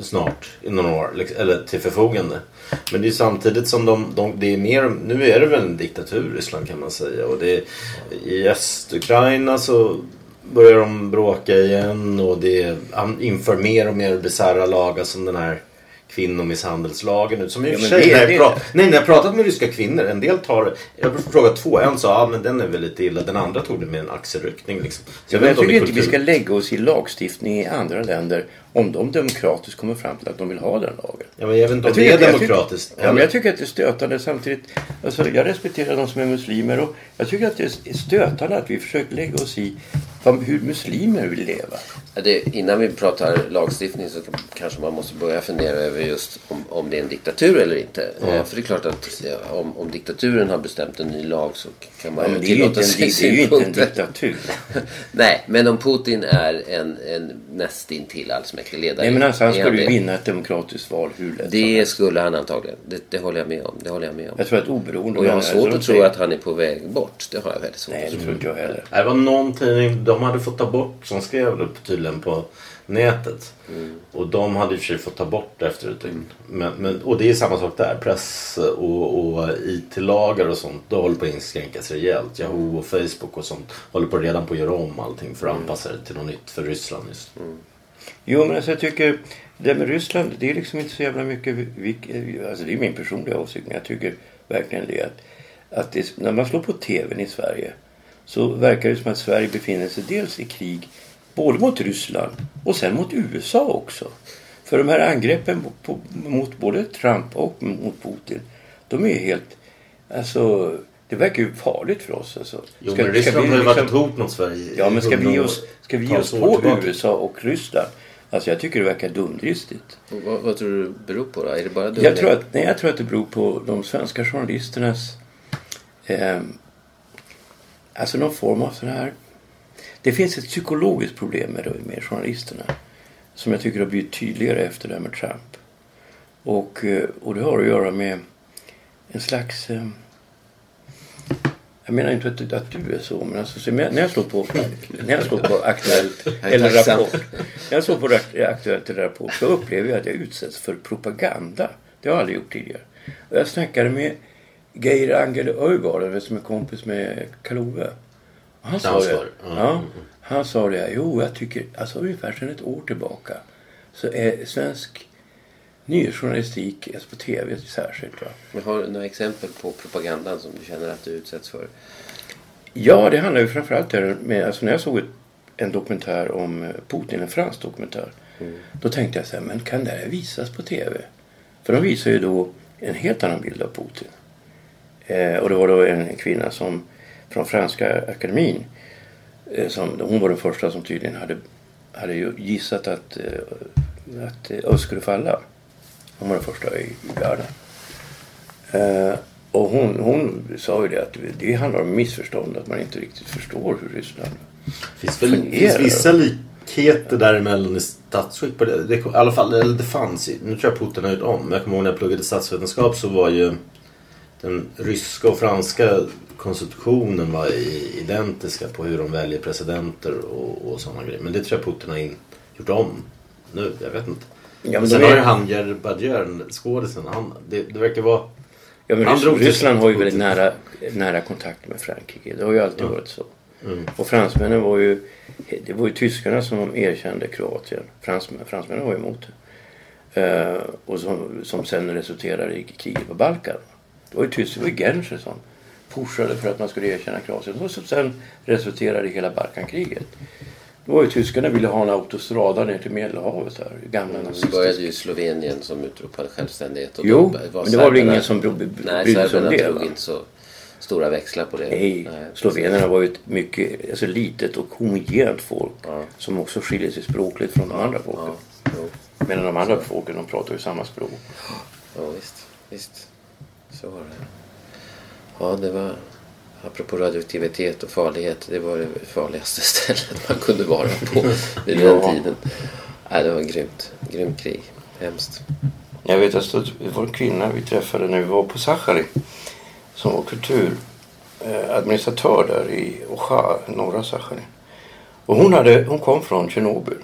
snart, inom några år, liksom, eller till förfogande. Men det är samtidigt som de, de, det är mer, nu är det väl en diktatur Ryssland kan man säga. Och det är, I Östukraina så börjar de bråka igen och det inför mer och mer bisarra lagar som den här kvinnomisshandelslagen ut. Som i och för sig, när jag, det- pra- nej, när jag pratat med ryska kvinnor, en del tar, jag har frågat två, en sa ah, men den är väl lite illa, den andra tog det med en axelryckning. Liksom. Så Jag, jag tycker inte vi ska lägga oss i lagstiftning i andra länder om de demokratiskt kommer fram till att de vill ha den lagen. Ja, men jag vet inte om Jag det är att- jag demokratiskt. Tycker, ja, men jag tycker att det är stötande samtidigt. Alltså, jag respekterar de som är muslimer och jag tycker att det är stötande att vi försöker lägga oss i hur muslimer vill leva. Det, innan vi pratar lagstiftning så kanske man måste börja fundera över just om, om det är en diktatur eller inte. Eh, För det är klart att ja, om, om diktaturen har bestämt en ny lag så kan man Ja, ju men det är ju inte tillåta en, sig det är ju inte en diktatur. [laughs] Nej, men om Putin är en, en nästintill allsmäktig ledare. Nej, men alltså, han skulle ju vinna ett demokratiskt val hur lätt Det skulle han antagligen. Det, det håller jag med om. Det håller jag med om. Jag tror att oberoende... Och jag har svårt att tro att han är på väg bort. Det har jag väldigt svårt Nej, det tro. tror inte jag heller. Det var någon tidning, de hade fått ta bort, som skrev det tydligen på nätet. Och de hade i och för sig fått ta bort det efter ett dygn. Men, men, och det är samma sak där. Press och, och IT-lagar och sånt, det håller på att inskränkas rejält. Yahoo och Facebook och sånt håller på redan på att göra om allting för att anpassa det till något nytt för Ryssland just. Jo, men alltså jag tycker det med Ryssland, det är liksom inte så jävla mycket... Alltså det är min personliga åsikt, men jag tycker verkligen det att, att det, när man slår på tvn i Sverige så verkar det som att Sverige befinner sig dels i krig både mot Ryssland och sen mot USA också. För de här angreppen på, på, mot både Trump och mot Putin, de är helt... Alltså, det verkar ju farligt för oss. Alltså. Jo, Ska- men Ryssland vi har ju varit liksom- ett hot mot Sverige Ja, men ska vi oss, ska vi oss på tillbaka. USA och Ryssland? Alltså jag tycker det verkar dumdristigt. Vad, vad tror du det beror på då? Är det bara Jag dumhet? tror, att, nej, jag tror att det beror på de svenska journalisternas... Eh, alltså någon form av sån här... Det finns ett psykologiskt problem med, med journalisterna. Som jag tycker har blivit tydligare efter det här med Trump. Och, eh, och det har att göra med en slags... Eh, jag menar inte att, att du är så, men alltså, så när jag slår på, när jag slår på Aktuellt eller. Rapport. När jag slår på Aktuellt eller Rapport så upplever jag att jag utsätts för propaganda. Det har jag aldrig gjort tidigare. Och jag snackade med Geir Angel Öjgard, som är kompis med Karl-Ove. Han sa det. ja. Han sa det. Jo, jag tycker, alltså ungefär sedan ett år tillbaka så är svensk nyhetsjournalistik, alltså på tv särskilt, va? Har du några exempel på propagandan som du känner att du utsätts för? Ja, det handlar ju framförallt om, alltså när jag såg en dokumentär om eh, Putin, en fransk dokumentär. Då tänkte jag så här, men kan det här visas på tv? För de visar ju då en helt annan bild av Putin. Eh, och det var då en kvinna som från franska akademin. Eh, som, hon var den första som tydligen hade, hade ju gissat att, eh, att öst skulle falla. Hon var den första i, i världen. Eh, och hon, hon sa ju det att det handlar om missförstånd. Att man inte riktigt förstår hur Ryssland finns väl fungerar. finns vissa likheter däremellan i statsskick det. det. I alla fall, eller det fanns. i- Nu tror jag Putin har gjort om. Jag kommer ihåg när jag pluggade statsvetenskap så var ju den ryska och franska konstitutionen var identiska på hur de väljer presidenter och, och sådana grejer. Men det tror jag Putin har in, gjort om nu. Jag vet inte. Ja, men sen har ju han Gerard Badier, skådisen. Han, det, det verkar vara... Ja, men Han Rys- drog till- Ryssland har ju väldigt nära, nära kontakt med Frankrike. Det har ju alltid varit så. Och fransmännen var ju... Det var ju tyskarna som erkände Kroatien. Fransmän, fransmännen var ju emot det. Eh, och som, som sen resulterade i kriget på Balkan. Det var ju tyst, det var ju Genscher som pushade för att man skulle erkänna Kroatien. Och som sen resulterade i hela Balkankriget. Det var ju tyskarna ville ha en autostrada ner till Medelhavet här. Gamla Det nazistiska började ju Slovenien som utropade självständighet. Och Jo, då men det var väl serberna- ingen som Nej, brydde sig om serberna det, drog va? inte så stora växlar på det. Nej, slovenerna var ju ett mycket alltså, litet och homogent folk som också skiljer sig språkligt från de andra folken. Ja. Medan de andra folken de pratar ju samma språk. ja visst, visst. Så var det. Ja, det var... Apropå radioaktivitet och farlighet. Det var det farligaste [laughs] stället man kunde vara på vid den Ja. tiden. Nej, det var grymt. Grymt krig. Hemskt. Jag vet att det var en kvinna vi träffade när vi var på Sacharij som var kulturadministratör där i Ocha, norra Sacharij. Och hon, hade, hon kom från Tjernobyl.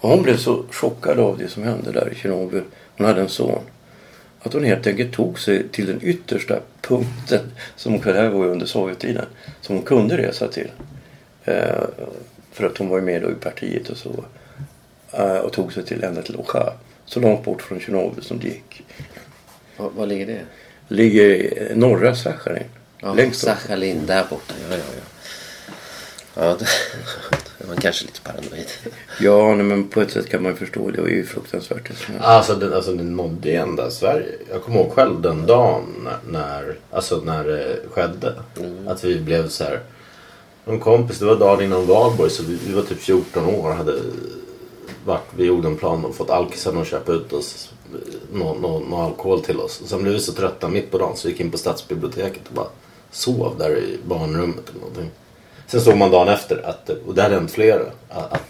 Och hon blev så chockad av det som hände där i Tjernobyl. Hon hade en son. Att hon helt enkelt tog sig till den yttersta punkten, som hon, det här var ju under Sovjettiden, som hon kunde resa till. Eh, för att hon var med i partiet och så. Eh, och tog sig till ända till Ocha. Så långt bort från Tjernobyl som det gick. Var, var ligger det? Ligger i norra Sacharij. Ja. Sachalin, där borta. Ja, ja, ja. Ja, [laughs] det, var kanske lite paranoid. Ja, nej, men på ett sätt kan man ju förstå. Det var ju fruktansvärt. Alltså den, alltså den nådde ju ända Sverige. Jag kommer ihåg själv den dagen när, alltså när det skedde. Att vi blev så här. En kompis, det var dagen innan valborg så vi, vi var typ 14 år. Hade varit vid Odenplan och fått alkisarna att köpa ut oss någon nå, nå alkohol till oss. Och sen blev vi så trötta mitt på dagen så vi gick in på stadsbiblioteket och bara sov där i barnrummet eller någonting. Sen såg man dagen efter att, och det hade hänt flera, att, att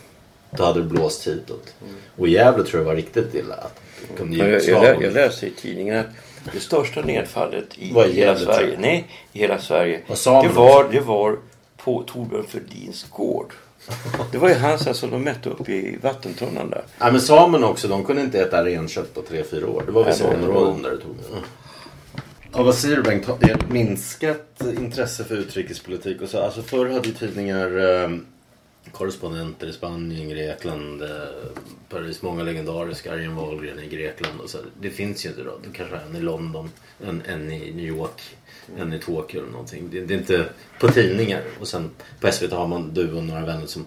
då hade det blåst hitåt. Och i Gävle tror jag var riktigt illa. Att det kunde ge jag, jag, jag läste i tidningen att det största nedfallet i Var i hela Gävle, Sverige. Nej, i hela Sverige. Det var, det var på Torbjörn Fälldins gård. Det var ju hans alltså, de mätte upp i vattentunnan där. Ja, men samerna också, de kunde inte äta renkött på 3-4 år. Det var vissa områden där det tog. Ja, vad säger du Bengt? Har det ett minskat intresse för utrikespolitik? Och så, alltså förr hade ju tidningar eh, korrespondenter i Spanien, Grekland, eh, Paris. Många legendariska. Arjen Wahlgren i Grekland. Och så. Det finns ju inte då. Det kanske är en i London, en, en i New York, en i Tokyo eller någonting. Det, det är inte på tidningar. Och sen på SVT har man du och några vänner som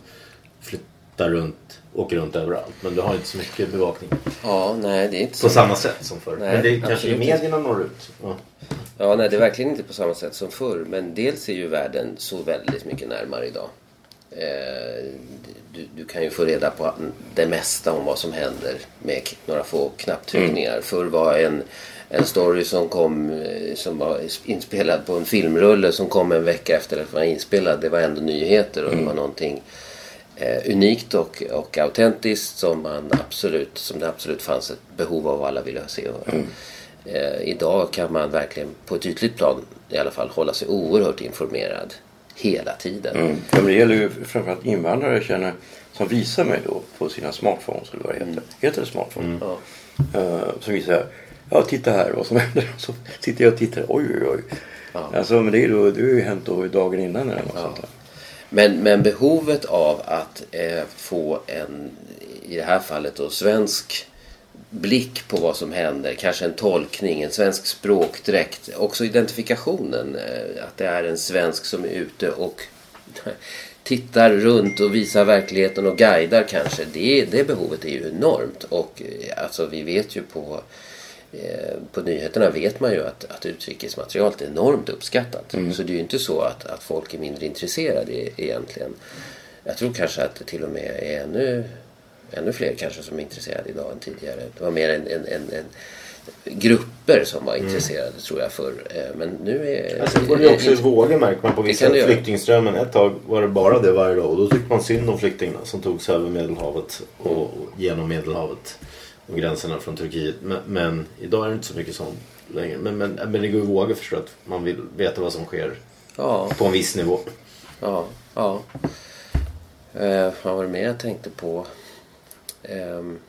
flyttar runt, åker runt överallt. Men du har inte så mycket bevakning. Ja, nej, det är inte På så. samma sätt som förr. Nej, Men det är kanske i medierna når ut. Ja. Ja, nej, det är verkligen inte på samma sätt som förr. Men dels är ju världen så väldigt mycket närmare idag. Eh, du, du kan ju få reda på det mesta om vad som händer med några få knapptryckningar. Förr var en, en story som kom eh, som var inspelad på en filmrulle som kom en vecka efter att den var inspelad. Det var ändå nyheter och det var någonting eh, unikt och, och autentiskt som, man absolut, som det absolut fanns ett behov av och alla ville se och höra. Eh, idag kan man verkligen på ett ytligt plan i alla fall hålla sig oerhört informerad hela tiden. Mm. Ja, men det gäller ju framförallt invandrare jag känner som visar mig då på sina smartphones eller vad det heter. Heter det smartphone? Ja. Eh, som visar, ja titta här vad som händer. [laughs] Så sitter jag och tittar, oj oj oj. Alltså men det är då, det har ju hänt då dagen innan eller något sånt där. Men, men behovet av att eh, få en, i det här fallet då, svensk blick på vad som händer. Kanske en tolkning, en svensk språkdräkt. Också identifikationen. Eh, att det är en svensk som är ute och [laughs] tittar runt och visar verkligheten och guidar kanske. Det, det behovet är ju enormt. Och eh, alltså vi vet ju på på nyheterna vet man ju att, att utrikesmaterialet är enormt uppskattat. Så det är ju inte så att, att folk är mindre intresserade e- egentligen. Jag tror kanske att det till och med är ännu, ännu fler kanske som är intresserade idag än tidigare. Det var mer en, en, en, en grupper som var intresserade tror jag förr. Eh, Men nu är... Alltså, det går ju också i vågor märker man på vissa flyktingströmmen. Ett tag var det bara det varje dag och då tyckte man synd om flyktingarna som tog sig över Medelhavet och och genom Medelhavet och gränserna från Turkiet. Men, men idag är det inte så mycket sånt längre. Men, men, men det går i vågor förstår jag, att man vill veta vad som sker Ja, på en viss nivå. ja, ja. Eh, vad var det mer jag tänkte på? Ehm,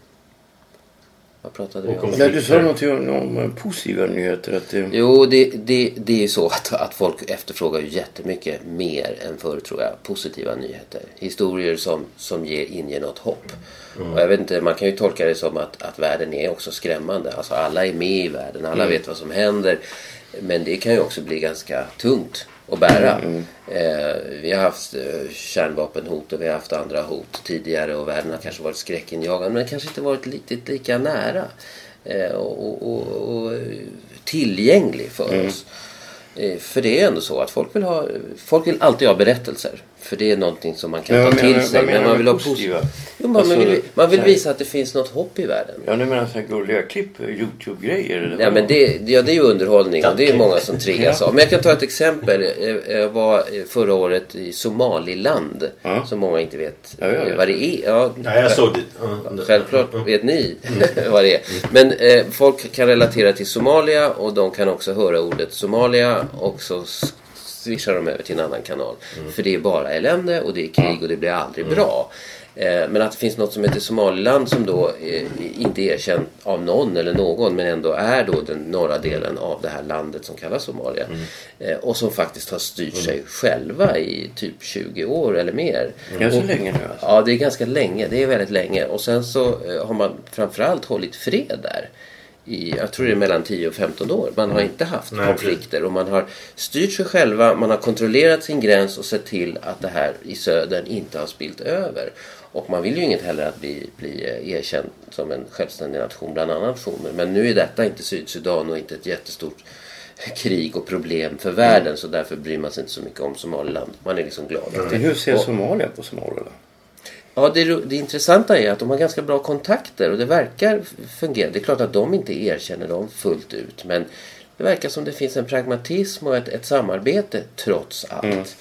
vad pratade vi om? Nej, du sa någonting om, om eh, positiva nyheter. Att det, Jo, det, det, det är ju så att, att folk efterfrågar ju jättemycket mer än förr tror jag. Positiva nyheter. Historier som, som ger, inger något hopp. Och jag vet inte, man kan ju tolka det som att, att världen är också skrämmande. Alltså alla är med i världen, alla vet vad som händer. Men det kan ju också bli ganska tungt att bära. Eh, vi har haft eh, kärnvapenhot och vi har haft andra hot tidigare och världen har kanske varit skräckinjagande men kanske inte varit riktigt lika nära eh, och, och, och, tillgänglig för oss. Eh, För det är ändå så att folk vill ha Folk vill alltid ha berättelser. För det är någonting som man kan Men ta till menar- sig. Men man vill ha positiva? Jo, man, Alltså, vill, man vill visa att det finns något hopp i världen. ja, nu menar jag gulliga klipp, eh, Youtube-grejer. Ja, men det, ja, det är ju underhållning och det är många som triggas Ja. av. Men jag kan ta ett exempel. Eh, Jag var eh, förra året i Somaliland. Ja. Som många inte vet Ja, ja, ja. eh, vad det är. Ja, Ja, jag såg. Ja, Självklart vet ni [laughs] vad det är. Men eh, folk kan relatera till Somalia och de kan också höra ordet Somalia och så swishar de över till en annan kanal. För det är bara elände och det är krig och det blir aldrig bra. Eh, men att det finns något som heter Somaliland som då eh, inte är erkänt av någon eller någon men ändå är då den norra delen av det här landet som kallas Somalia. Eh, och som faktiskt har styrt sig själva i typ 20 år eller mer. Ja, så Och- länge nu alltså. Ja, det är ganska länge. Det är väldigt länge. Och sen så eh, har man framförallt hållit fred där. I, jag tror det är mellan 10 och 15 år. Man har inte haft Nej, konflikter och man har styrt sig själva. Man har kontrollerat sin gräns och sett till att det här i södern inte har spilt över. Och man vill ju inget heller att bli, bli eh, erkänd som en självständig nation bland andra nationer. Men nu är detta inte Sydsudan och inte ett jättestort krig och problem för världen. Så därför bryr man sig inte så mycket om Somaliland. Man är liksom glad. det- hur ser och- Somalia på Somalia då? Ja, det, det intressanta är att de har ganska bra kontakter och det verkar fungera. Det är klart att de inte erkänner dem fullt ut men det verkar som det finns en pragmatism och ett, ett samarbete trots allt.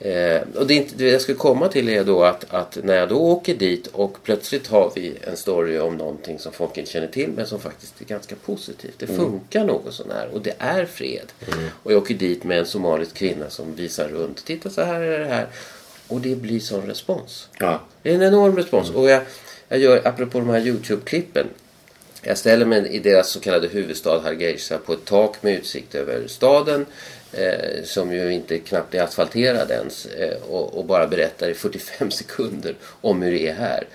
Eh, och det, inte, det jag skulle komma till är då att, att när jag då åker dit och plötsligt har vi en story om någonting som folk inte känner till men som faktiskt är ganska positivt. Det funkar något sån här och det är fred. Och jag åker dit med en somalisk kvinna som visar runt. Titta så här är det här. Och det blir sån respons. Ja. Det är en enorm respons. Och jag, jag gör, apropå de här Youtube-klippen. Jag ställer mig i deras så kallade huvudstad Hargeisa på ett tak med utsikt över staden. Eh, som ju inte knappt är asfalterad ens. Eh, och, och bara berättar i 45 [laughs] sekunder om hur det är här.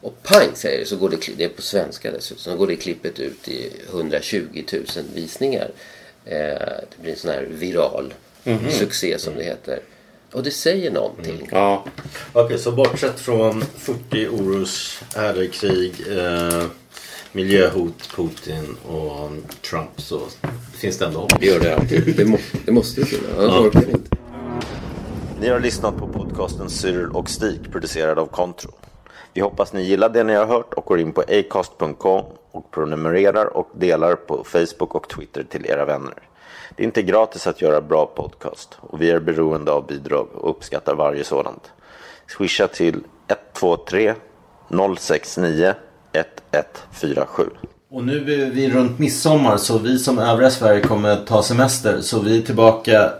Och pang säger det, så går det, det är på svenska dessutom, så går det klippet ut i 120 000 visningar. Eh, det blir en sån här viral succé som det heter. Och det säger någonting. Ja. Okej, så bortsett från 40 oroshärdar, krig, eh, miljöhot, Putin och Trump så finns det ändå hopp. Det gör det alltid. Det, må, det måste ju finnas, Ja. Ni har lyssnat på podcast podcasten Cyril och Stig producerad av Contro. Vi hoppas ni gillar det ni har hört och går in på acast.com och prenumererar och delar på Facebook och Twitter till era vänner. Det är inte gratis att göra bra podcast och vi är beroende av bidrag och uppskattar varje sådant. Swisha till 123 069 1147. Och nu är vi runt midsommar så vi som övriga Sverige kommer ta semester. Så vi är tillbaka,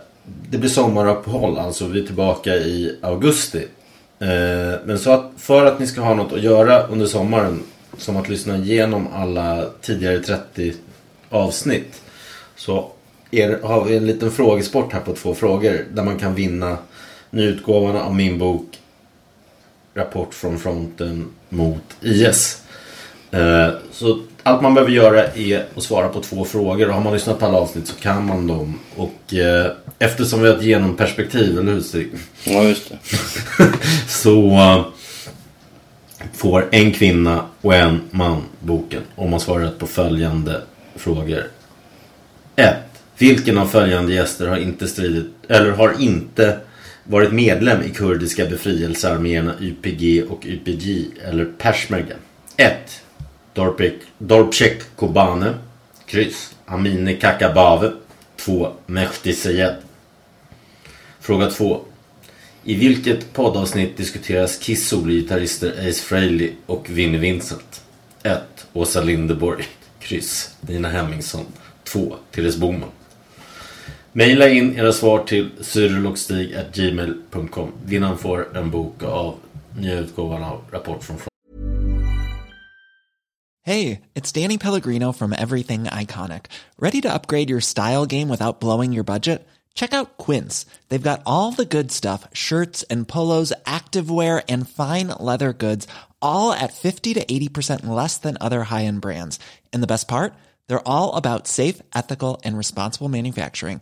det blir sommaruppehåll alltså. Vi är tillbaka i augusti. Eh, men så att för att ni ska ha något att göra under sommaren. Som att lyssna igenom alla tidigare 30 avsnitt. Så är, har vi en liten frågesport här på två frågor. Där man kan vinna nyutgåvan av min bok Rapport från fronten mot IS. Eh, så allt man behöver göra är att svara på två frågor. Och har man lyssnat på alla avsnitt så kan man dem. Och eh, eftersom vi har ett genomperspektiv, eller hur Stig? Ja, just det. [laughs] så uh, får en kvinna och en man boken. Om man svarar rätt på följande frågor. 1. Vilken av följande gäster har inte stridit, eller har inte varit medlem i kurdiska befrielsearméerna YPG och YPG eller Peshmerga? 1. Dorpek Kobane. Kryss. Amine Kakabave. 2. Mehdi Seyed Fråga 2. I vilket poddavsnitt diskuteras Kiss sologitarrister Ace Frehley och Vinnie Vincent? 1. Åsa Linderborg. Kryss. Nina Hemmingsson. 2. Therese Boman. Maila in era svar till cyrilochstig.gmail.com. Vinnaren får en bok av nya utgåvan av Rapport från Hey, it's Danny Pellegrino from Everything Iconic. Ready to upgrade your style game without blowing your budget? Check out Quince. They've got all the good stuff shirts and polos, activewear, and fine leather goods, all at 50 to 80% less than other high end brands. And the best part? They're all about safe, ethical, and responsible manufacturing.